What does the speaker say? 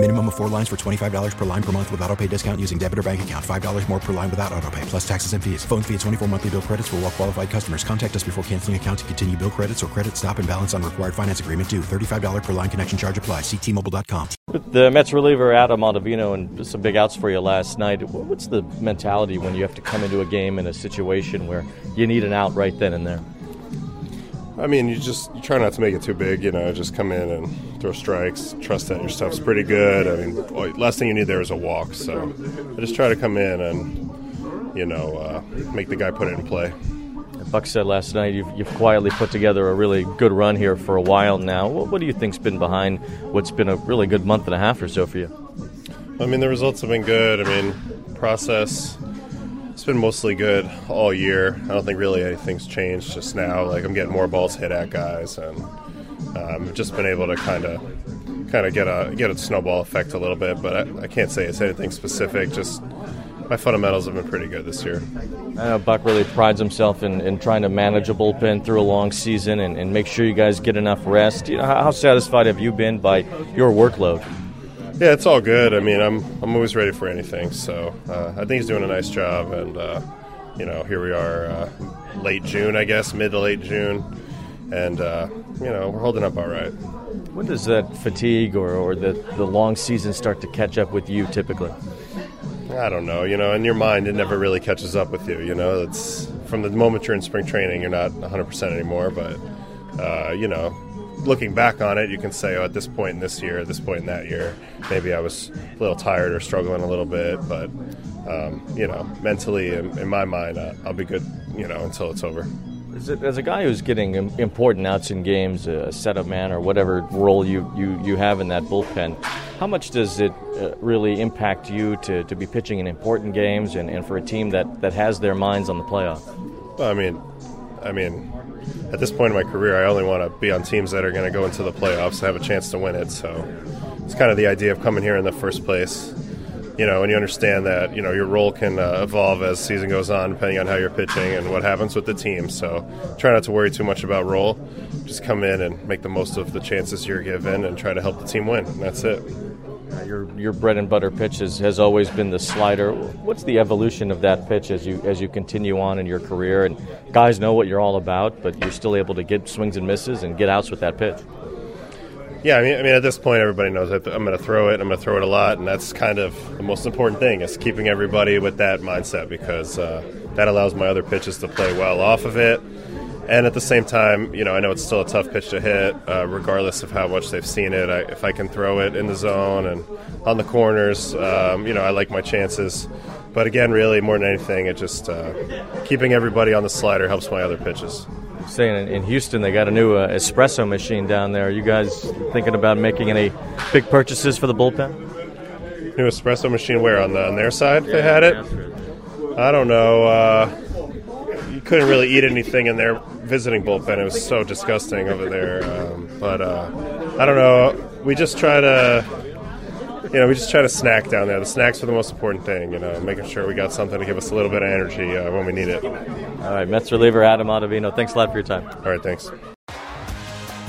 Minimum of four lines for $25 per line per month with auto pay discount using debit or bank account. $5 more per line without auto pay, plus taxes and fees. Phone fee at 24 monthly bill credits for all well qualified customers. Contact us before canceling account to continue bill credits or credit stop and balance on required finance agreement due. $35 per line connection charge apply. Ctmobile.com. The Mets reliever Adam Ottavino and some big outs for you last night. What's the mentality when you have to come into a game in a situation where you need an out right then and there? I mean, you just you try not to make it too big. You know, just come in and throw strikes. Trust that your stuff's pretty good. I mean, last thing you need there is a walk. So I just try to come in and you know uh, make the guy put it in play. Buck said last night you've, you've, quietly put together a really good run here for a while now. What, what, do you think's been behind what's been a really good month and a half or so for you? I mean, the results have been good. I mean, process it's been mostly good all year. I don't think really anything's changed just now. Like I'm getting more balls hit at guys, and um, just been able to kind of kind of get a get a snowball effect a little bit. But I, I can't say it's anything specific. Just my fundamentals have been pretty good this year. I know Buck really prides himself in, in trying to manage a bullpen through a long season and, and make sure you guys get enough rest. You know, how, how satisfied have you been by your workload? Yeah, it's all good. I mean, I'm I'm always ready for anything. So uh, I think he's doing a nice job, and uh, you know, here we are, uh, late June, I guess, mid to late June, and uh, you know, we're holding up all right. When does that fatigue or, or the the long season start to catch up with you typically? I don't know. You know, in your mind, it never really catches up with you. You know, it's from the moment you're in spring training, you're not 100% anymore, but uh, you know, looking back on it, you can say, oh, at this point in this year, at this point in that year, maybe I was a little tired or struggling a little bit, but um, you know, mentally, in, in my mind, uh, I'll be good, you know, until it's over. As a, as a, guy who's getting important outs in games, a setup man or whatever role you, you, you have in that bullpen, how much does it uh, really impact you to, to be pitching in important games and, and for a team that, that has their minds on the playoff? Well, I mean, I mean, at this point in my career, I only want to be on teams that are going to go into the playoffs and have a chance to win it. So it's kind of the idea of coming here in the first place. You know, and you understand that you know your role can uh, evolve as season goes on, depending on how you're pitching and what happens with the team. So try not to worry too much about role. Just come in and make the most of the chances you're given, and try to help the team win. And that's it. Uh, your your bread and butter pitch has, has always been the slider. What's the evolution of that pitch as you as you continue on in your career? And guys know what you're all about, but you're still able to get swings and misses and get outs with that pitch. Yeah, I mean, I mean, at this point, everybody knows that I'm going to throw it. I'm going to throw it a lot, and that's kind of the most important thing is keeping everybody with that mindset because uh, that allows my other pitches to play well off of it and at the same time, you know, I know it's still a tough pitch to hit, uh, regardless of how much they've seen it. I, if I can throw it in the zone and on the corners, um, you know, I like my chances. But again, really, more than anything, it just uh, keeping everybody on the slider helps my other pitches. Saying in Houston, they got a new uh, espresso machine down there. Are you guys thinking about making any big purchases for the bullpen? New espresso machine where on the on their side yeah, they had it. I don't know uh, you couldn't really eat anything in their visiting bullpen. It was so disgusting over there. Um, but uh, I don't know. We just try to, you know, we just try to snack down there. The snacks are the most important thing. You know, making sure we got something to give us a little bit of energy uh, when we need it. All right, Mets reliever Adam Ottavino. Thanks a lot for your time. All right, thanks.